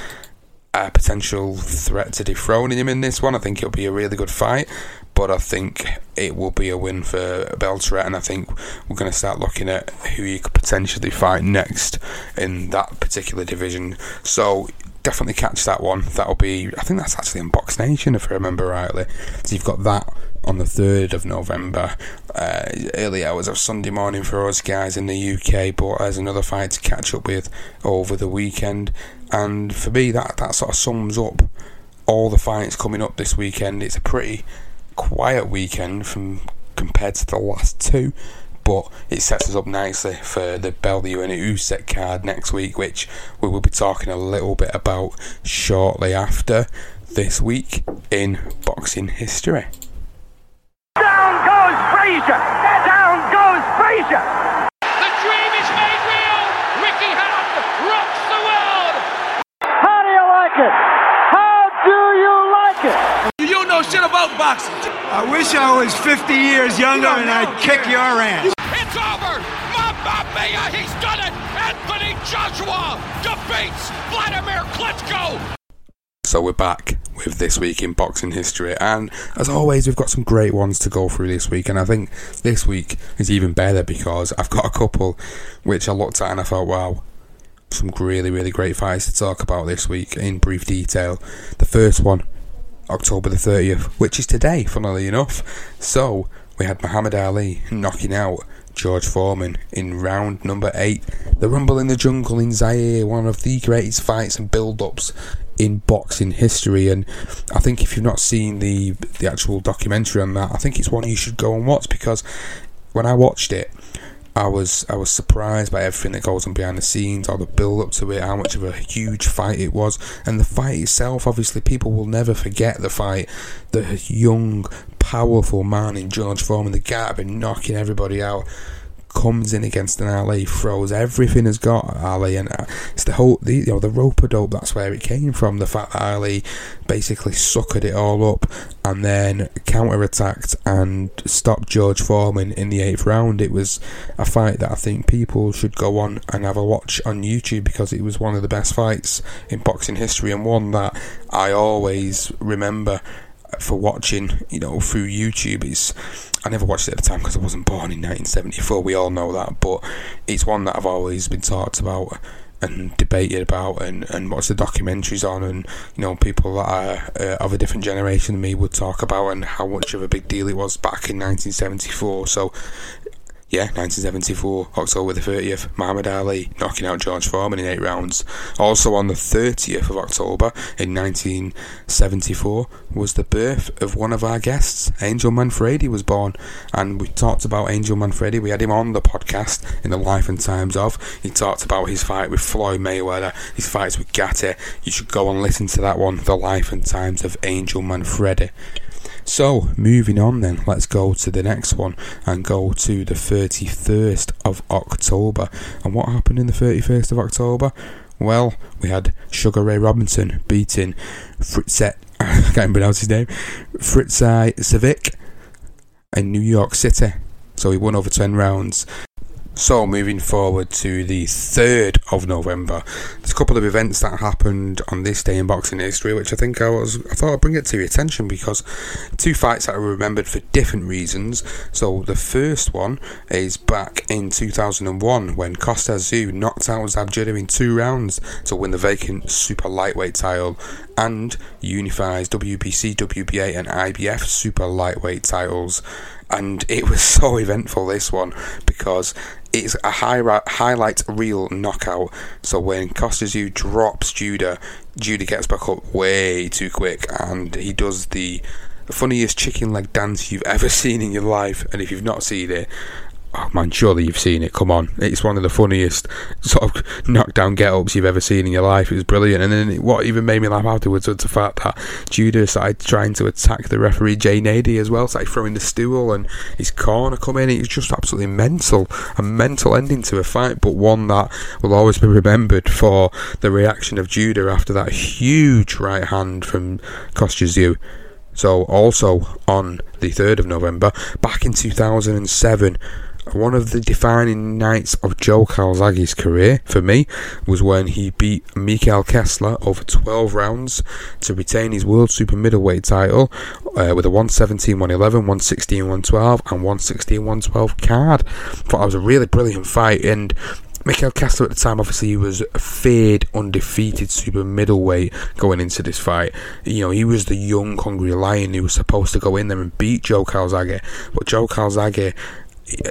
a potential threat to dethroning him in this one. I think it'll be a really good fight, but I think it will be a win for Berchelt, and I think we're going to start looking at who he could potentially fight next in that particular division. So definitely catch that one. That'll be, I think that's actually in Box Nation if I remember rightly. So you've got that on the 3rd of November. Uh, early hours of Sunday morning for us guys in the UK, but there's another fight to catch up with over the weekend. And for me, that, that sort of sums up all the fights coming up this weekend. It's a pretty quiet weekend from compared to the last two, but it sets us up nicely for the Bellew and Usyk card next week, which we will be talking a little bit about shortly after this week in boxing history. Down goes Frazier! Down goes Frazier! The dream is made real! Ricky Hatton rocks the world! How do you like it? How do you like it? You know shit! I wish I was 50 years younger and I'd kick your ass. It's over! Mamma Mia, he's done it! Anthony Joshua defeats Vladimir Klitschko! So we're back with this week in boxing history, and as always, we've got some great ones to go through this week. And I think this week is even better because I've got a couple which I looked at and I thought, wow, some really, really great fights to talk about this week in brief detail. The first one, October the 30th, which is today, funnily enough. So we had Muhammad Ali knocking out George Foreman in round number eight. The Rumble in the Jungle in Zaire, one of the greatest fights and build ups in boxing history. And I think if you've not seen the the actual documentary on that, I think it's one you should go and watch because when I watched it, I was I was surprised by everything that goes on behind the scenes, all the build up to it, how much of a huge fight it was, and the fight itself. Obviously, people will never forget the fight. The young, powerful man in George Foreman, the guy had been knocking everybody out comes in against an Ali, throws everything has got Ali, and uh, it's the whole, the, you know, the rope dope. That's where it came from. The fact that Ali basically suckered it all up and then counter attacked and stopped George Foreman in the eighth round. It was a fight that I think people should go on and have a watch on YouTube because it was one of the best fights in boxing history and one that I always remember for watching, you know, through YouTube. It's I never watched it at the time because I wasn't born in 1974. We all know that, but it's one that I've always been talked about and debated about, and and watched the documentaries on, and you know, people that are uh, of a different generation than me would talk about, and how much of a big deal it was back in 1974. So yeah, 1974, October the 30th, Muhammad Ali knocking out George Foreman in eight rounds. Also on the 30th of October in 1974 was the birth of one of our guests. Angel Manfredy was born, and we talked about Angel Manfredy. We had him on the podcast in the life and times of. He talked about his fight with Floyd Mayweather, his fights with Gatti. You should go and listen to that one, The Life and Times of Angel Manfredy. So, moving on then, let's go to the next one and go to the 31st of October. And what happened in the 31st of October? Well, we had Sugar Ray Robinson beating Fritzet, I can't even pronounce his name, Fritzai Savic in New York City. So he won over 10 rounds. So, moving forward to the 3rd of November, there's a couple of events that happened on this day in boxing history, which I think I was, I thought I'd bring it to your attention because two fights that are remembered for different reasons. So, the first one is back in 2001 when Kostya Tszyu knocked out Zab Judah in two rounds to win the vacant super lightweight title and unifies WBC, WBA, and IBF super lightweight titles and it was so eventful this one because it's a high, highlight reel knockout. So when Kostya Tszyu drops Judah, Judah gets back up way too quick, and he does the funniest chicken leg dance you've ever seen in your life. And if you've not seen it, Oh man, surely you've seen it. Come on, it's one of the funniest sort of knockdown get-ups you've ever seen in your life. It was brilliant, and then what even made me laugh afterwards was the fact that Judah started trying to attack the referee Jay Nady as well, started throwing the stool and his corner come in. It was just absolutely mental, a mental ending to a fight, but one that will always be remembered for the reaction of Judah after that huge right hand from Tszyu. So also on the third of November, back in 2007 one of the defining nights of Joe Calzaghe's career for me was when he beat Mikkel Kessler over 12 rounds to retain his world super middleweight title uh, with a 117 111, 116 112, and 116 112 card. Thought that was a really brilliant fight and Mikhail Kessler at the time, obviously, he was a feared, undefeated super middleweight going into this fight. You know, he was the young, hungry lion who was supposed to go in there and beat Joe Calzaghe. But Joe Calzaghe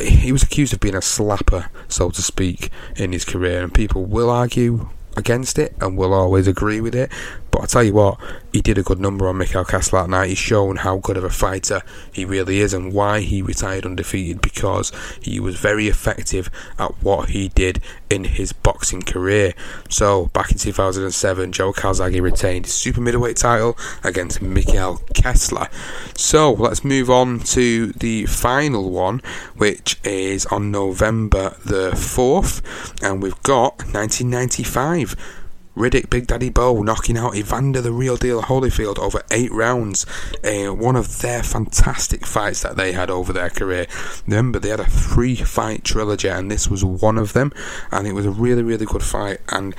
he was accused of being a slapper, so to speak, in his career, and people will argue against it and will always agree with it. But I tell you what, he did a good number on Mikhail Kessler that night. He's shown how good of a fighter he really is and why he retired undefeated because he was very effective at what he did in his boxing career. So back in 2007, Joe Calzaghe retained his super middleweight title against Mikhail Kessler. So let's move on to the final one, which is on November the 4th, and we've got 1995. Riddick, Big Daddy Bowe knocking out Evander the Real Deal Holyfield over eight rounds. Uh, one of their fantastic fights that they had over their career. Remember, they had a three fight trilogy, and this was one of them, and it was a really, really good fight. And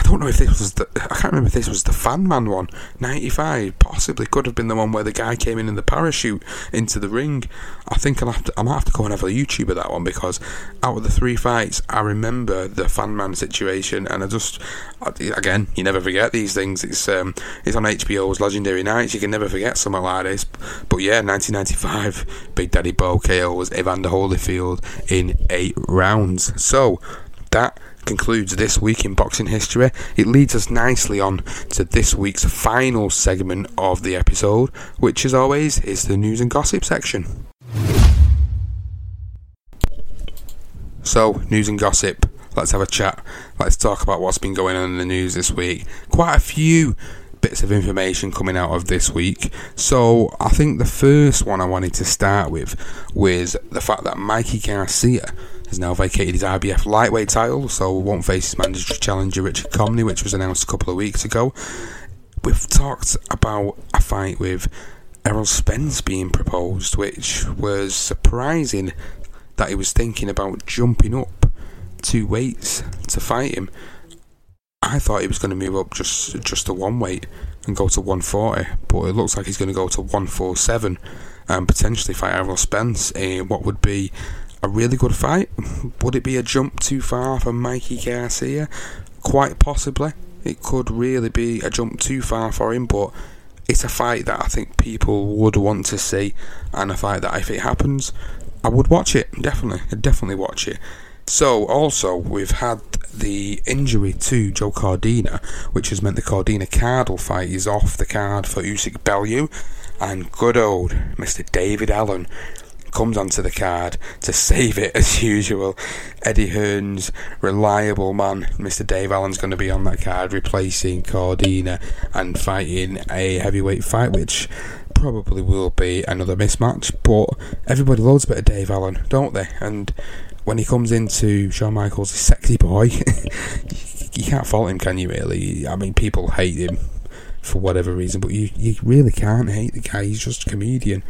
I don't know if this was the. I can't remember if this was the Fan Man one. 95 possibly could have been the one where the guy came in in the parachute into the ring. I think I'll have to, I might have to go and have a YouTube of that one because out of the three fights, I remember the Fan Man situation, and I just. Again, you never forget these things. It's um, it's on HBO's Legendary Nights. You can never forget something like this. But yeah, 1995, Big Daddy Bowe KO was Evander Holyfield in eight rounds. So that concludes this week in boxing history. It leads us nicely on to this week's final segment of the episode, which, as always, is the news and gossip section. So, news and gossip. Let's have a chat. Let's talk about what's been going on in the news this week. Quite a few bits of information coming out of this week. So I think the first one I wanted to start with was the fact that Mikey Garcia has now vacated his IBF lightweight title, so won't face his mandatory challenger Richard Commey, which was announced a couple of weeks ago. We've talked about a fight with Errol Spence being proposed, which was surprising that he was thinking about jumping up two weights to fight him. I thought he was going to move up just just to one weight and go to 140, but it looks like he's going to go to 147 and potentially fight Errol Spence in what would be a really good fight. Would it be a jump too far for Mikey Garcia? Quite possibly. It could really be a jump too far for him, but it's a fight that I think people would want to see, and a fight that if it happens, I would watch it. Definitely, I'd definitely watch it. So, also, we've had the injury to Joe Cordina, which has meant the Cordina Cardle fight is off the card for Usyk Bellew, and good old Mr. David Allen comes onto the card to save it as usual. Eddie Hearn's reliable man, Mr. Dave Allen's going to be on that card, replacing Cordina and fighting a heavyweight fight, which probably will be another mismatch. But everybody loves a bit of Dave Allen, don't they? And when he comes into Shawn Michaels' sexy boy, you can't fault him, can you? Really? I mean, people hate him for whatever reason, but you, you really can't hate the guy. He's just a comedian.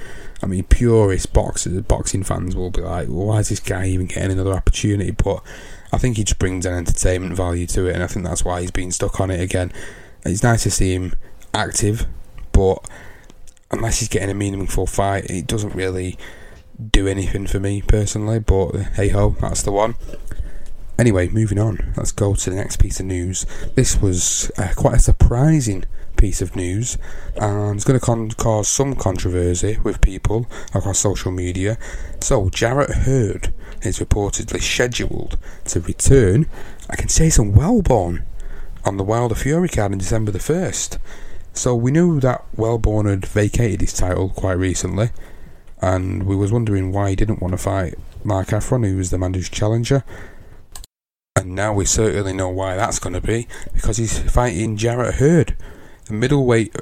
I mean, purist boxers, boxing fans will be like, well, why is this guy even getting another opportunity? But I think he just brings an entertainment value to it, and I think that's why he's been stuck on it again. It's nice to see him active, but unless he's getting a meaningful fight, it doesn't really do anything for me personally. But hey ho, that's the one. Anyway, moving on. Let's go to the next piece of news. This was uh, quite a surprising piece of news, and it's going to con- cause some controversy with people across social media. So, Jarrett Hurd is reportedly scheduled to return against Jason Welborn on the Wilder Fury card in December the 1st. So, we knew that Welborn had vacated his title quite recently, and we was wondering why he didn't want to fight Mark Heffron, who was the mandatory challenger. And now we certainly know why that's going to be because he's fighting Jarrett Hurd, the middleweight.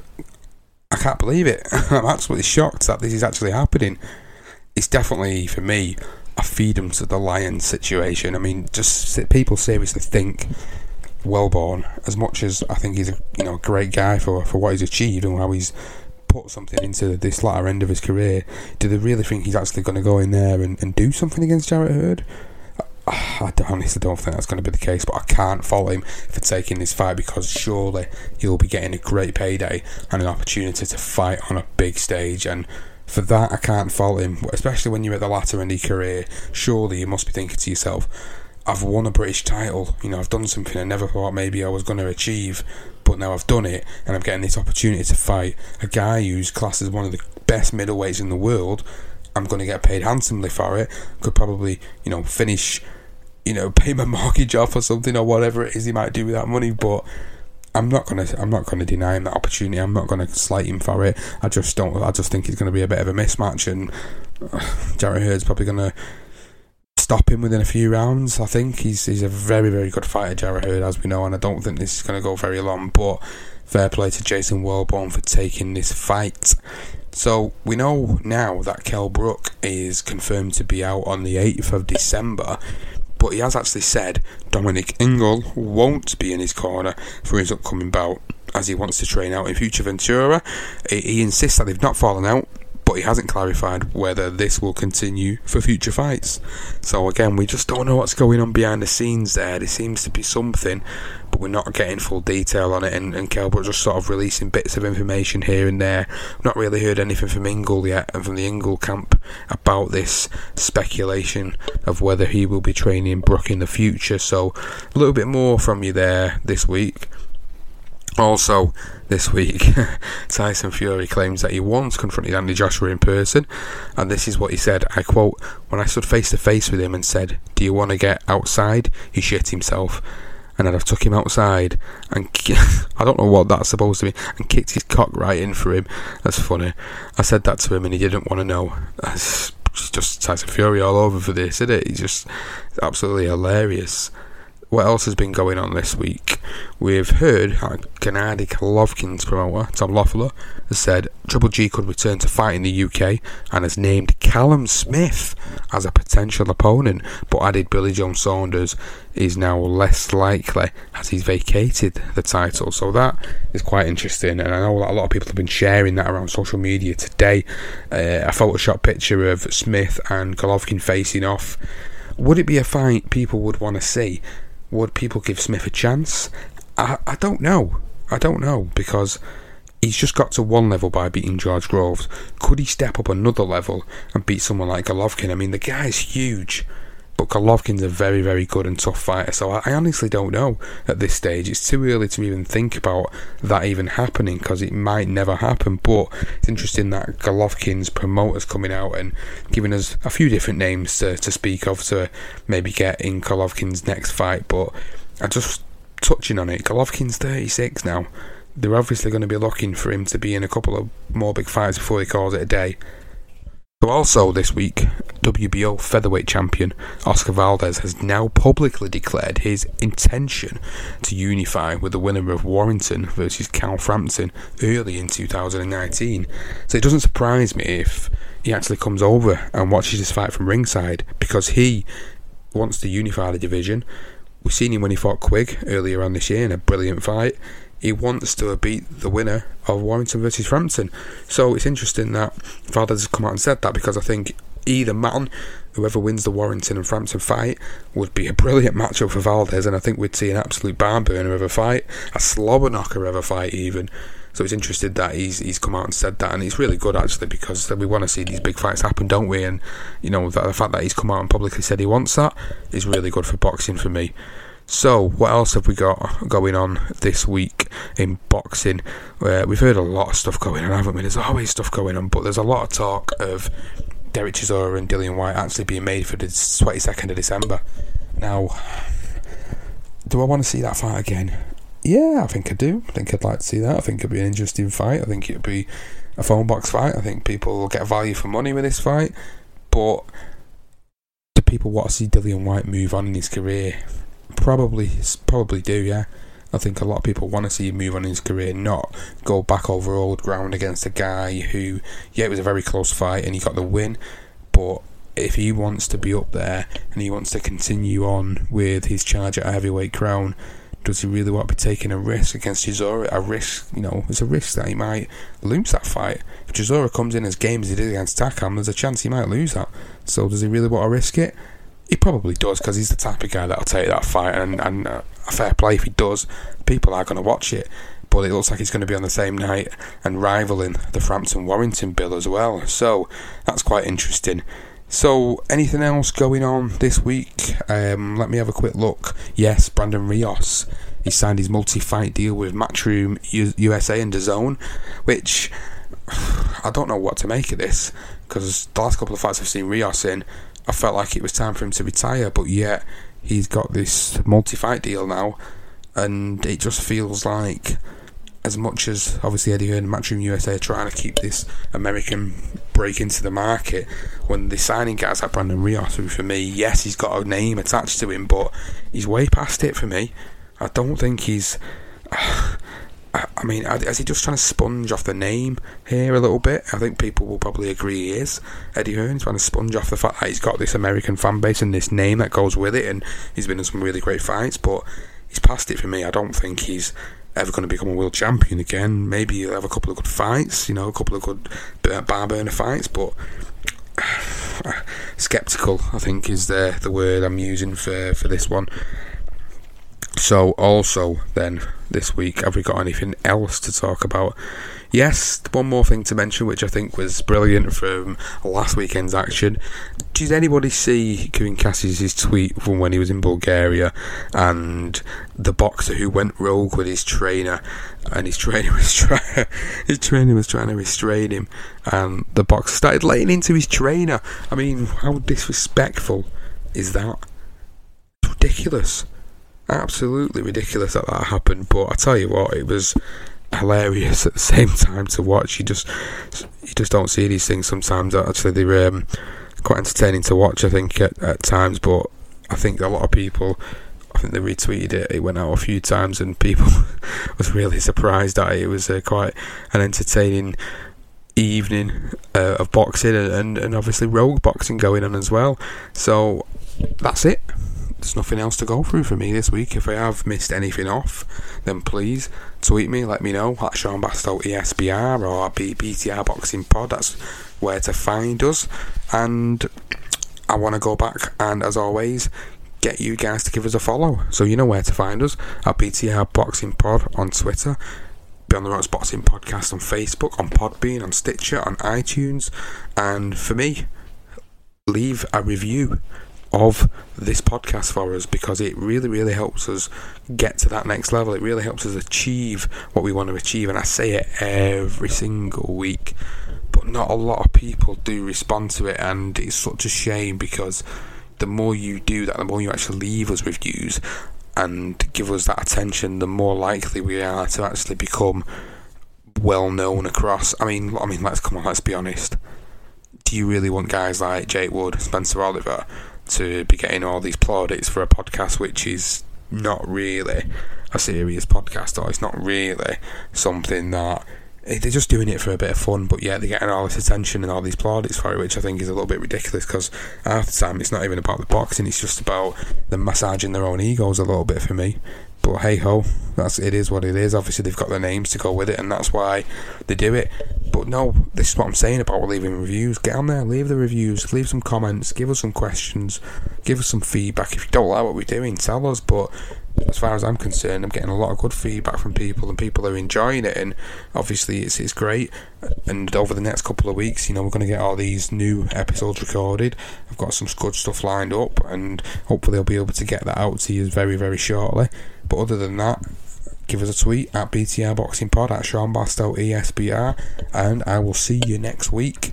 I can't believe it. I'm absolutely shocked that this is actually happening. It's definitely for me a feed to the lions situation. I mean, just people seriously think Welborn, as much as I think he's a you know a great guy for for what he's achieved and how he's put something into this latter end of his career. Do they really think he's actually going to go in there and, and do something against Jarrett Hurd? I honestly don't think that's going to be the case, but I can't fault him for taking this fight because surely he'll be getting a great payday and an opportunity to fight on a big stage. And for that, I can't fault him, especially when you're at the latter end of your career. Surely you must be thinking to yourself, I've won a British title. You know, I've done something I never thought maybe I was going to achieve, but now I've done it, and I'm getting this opportunity to fight a guy who's classed as one of the best middleweights in the world. I'm going to get paid handsomely for it. Could probably, you know, finish, you know, pay my mortgage off or something or whatever it is he might do with that money. But I'm not gonna, I'm not gonna deny him that opportunity. I'm not gonna slight him for it. I just don't. I just think it's to be a bit of a mismatch, and Jarrett Hurd's probably to stop him within a few rounds. I think he's he's a very very good fighter, Jarrett Hurd, as we know, and I don't think this is to go very long. But fair play to Jason Welborn for taking this fight. So we know now that Kell Brook is confirmed to be out on the 8th of December, but he has actually said Dominic Ingle won't be in his corner for his upcoming bout as he wants to train out in Fuerteventura. He insists that they've not fallen out, but he hasn't clarified whether this will continue for future fights. So again, we just don't know what's going on behind the scenes there. There seems to be something, but we're not getting full detail on it. And, and Kell Brook just sort of releasing bits of information here and there. not really heard anything from Ingle yet, and from the Ingle camp about this speculation of whether he will be training Brook in the future. So a little bit more from you there this week. Also, this week, Tyson Fury claims that he once confronted Andy Joshua in person, and this is what he said. I quote, When I stood face to face with him and said, Do you want to get outside? He shit himself. And then I took him outside and I don't know what that's supposed to be and kicked his cock right in for him. That's funny. I said that to him and he didn't want to know. That's just Tyson Fury all over for this, isn't it? He's just absolutely hilarious what else has been going on this week? We've heard Gennady Golovkin's promoter, Tom Loeffler, has said Triple G could return to fight in the UK and has named Callum Smith as a potential opponent, but added Billy Joe Saunders is now less likely as he's vacated the title. So that is quite interesting, and I know that a lot of people have been sharing that around social media today. Uh, a Photoshop picture of Smith and Golovkin facing off. Would it be a fight people would want to see? Would people give Smith a chance? I, I don't know. I don't know because he's just got to one level by beating George Groves. Could he step up another level and beat someone like Golovkin? I mean, the guy's huge, but Golovkin's a very, very good and tough fighter. So I, I honestly don't know at this stage. It's too early to even think about that even happening because it might never happen. But it's interesting that Golovkin's promoters coming out and giving us a few different names to, to speak of to maybe get in Golovkin's next fight. But I just touching on it, Golovkin's 36 now they're obviously going to be looking for him to be in a couple of more big fights before he calls it a day. So also this week, WBO featherweight champion Oscar Valdez has now publicly declared his intention to unify with the winner of Warrington versus Carl Frampton early in 2019. So it doesn't surprise me if he actually comes over and watches this fight from ringside because he wants to unify the division. We've seen him when he fought Quigg earlier on this year in a brilliant fight he wants to beat the winner of Warrington versus Frampton. So it's interesting that Valdez has come out and said that because I think either man, whoever wins the Warrington and Frampton fight, would be a brilliant matchup for Valdez, and I think we'd see an absolute barn burner of a fight, a slobber knocker of a fight, even. So it's interesting that he's he's come out and said that, and it's really good actually because we want to see these big fights happen, don't we? And you know the fact that he's come out and publicly said he wants that is really good for boxing for me. So, what else have we got going on this week in boxing? Uh, we've heard a lot of stuff going on, haven't we? There's always stuff going on, but there's a lot of talk of Derek Chisora and Dillian Whyte actually being made for the 22nd of December. Now, do I want to see that fight again? Yeah, I think I do. I think I'd like to see that. I think it'd be an interesting fight. I think it'd be a phone box fight. I think people will get value for money with this fight. But do people want to see Dillian Whyte move on in his career? Probably, probably do. Yeah, I think a lot of people want to see him move on in his career, not go back over old ground against a guy who, yeah, it was a very close fight and he got the win, but if he wants to be up there and he wants to continue on with his charge at a heavyweight crown, does he really want to be taking a risk against Chisora? A risk, you know, it's a risk that he might lose that fight. If Chisora comes in as game as he did against Takam, there's a chance he might lose that. So does he really want to risk it? He probably does because he's the type of guy that'll take that fight, and, and uh, a fair play if he does. People are going to watch it, but it looks like he's going to be on the same night and rivaling the Frampton Warrington bill as well. So that's quite interesting. So, anything else going on this week? Um, let me have a quick look. Yes, Brandon Rios. He signed his multi-fight deal with Matchroom USA and DAZN, which I don't know what to make of this because the last couple of fights I've seen Rios in, I felt like it was time for him to retire, but yet he's got this multi-fight deal now, and it just feels like as much as obviously Eddie Hearn and Matchroom USA are trying to keep this American break into the market, when they're signing guys like Brandon Rios, who for me, yes, he's got a name attached to him, but he's way past it for me. I don't think he's. I mean, is he just trying to sponge off the name here a little bit? I think people will probably agree he is. Eddie Hearn's trying to sponge off the fact that he's got this American fan base and this name that goes with it, and he's been in some really great fights, but he's past it for me. I don't think he's ever going to become a world champion again. Maybe he'll have a couple of good fights, you know, a couple of good uh, bar burner fights, but skeptical, I think, is the the word I'm using for for this one. So, also, then, this week, have we got anything else to talk about? Yes, one more thing to mention, which I think was brilliant from last weekend's action. Did anybody see Kevin Cassius' tweet from when he was in Bulgaria and the boxer who went rogue with his trainer and his trainer was trying his trainer was trying to restrain him and the boxer started laying into his trainer. I mean, how disrespectful is that? It's ridiculous absolutely ridiculous that that happened. But I tell you what, it was hilarious at the same time to watch. You just you just don't see these things sometimes. Actually, they're um, quite entertaining to watch. I think at, at times, but I think a lot of people. I think they retweeted it. It went out a few times, and people was really surprised at it. It was uh, quite an entertaining evening uh, of boxing, and, and, and obviously rogue boxing going on as well. So that's it there's nothing else to go through for me this week. If I have missed anything off, then please tweet me, let me know at Sean Bastow ESBR or BTR Boxing Pod. That's where to find us. And I want to go back and, as always, get you guys to give us a follow. So you know where to find us at BTR Boxing Pod on Twitter. Beyond the Ropes Boxing Podcast on Facebook, on Podbean, on Stitcher, on iTunes. And for me, leave a review of this podcast for us because it really, really helps us get to that next level. It really helps us achieve what we want to achieve. And I say it every single week, but not a lot of people do respond to it. And it's such a shame because the more you do that, the more you actually leave us reviews and give us that attention, the more likely we are to actually become well known across. I mean, I mean, let's come on, let's be honest. Do you really want guys like Jake Wood, Spencer Oliver, to be getting all these plaudits for a podcast which is not really a serious podcast or it's not really something that eh, they're just doing it for a bit of fun, but yeah, they're getting all this attention and all these plaudits for it, which I think is a little bit ridiculous because half the time it's not even about the boxing, it's just about them massaging their own egos a little bit for me. But hey ho, that's it is what it is. Obviously, they've got their names to go with it, and that's why they do it. But no, this is what I'm saying about leaving reviews. Get on there, leave the reviews, leave some comments, give us some questions, give us some feedback. If you don't like what we're doing, tell us. But as far as I'm concerned, I'm getting a lot of good feedback from people, and people are enjoying it. And obviously, it's it's great. And over the next couple of weeks, you know, we're going to get all these new episodes recorded. I've got some good stuff lined up, and hopefully, I'll be able to get that out to you very, very shortly. But other than that, give us a tweet at BTR Boxing Pod at Sean Bastow ESBR, and I will see you next week.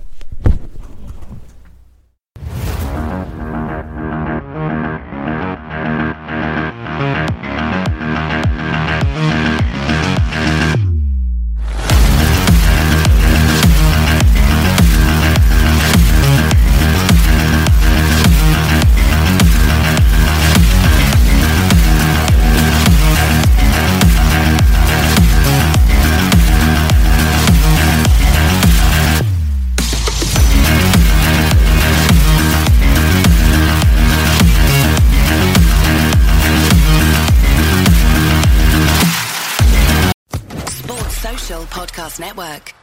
Network.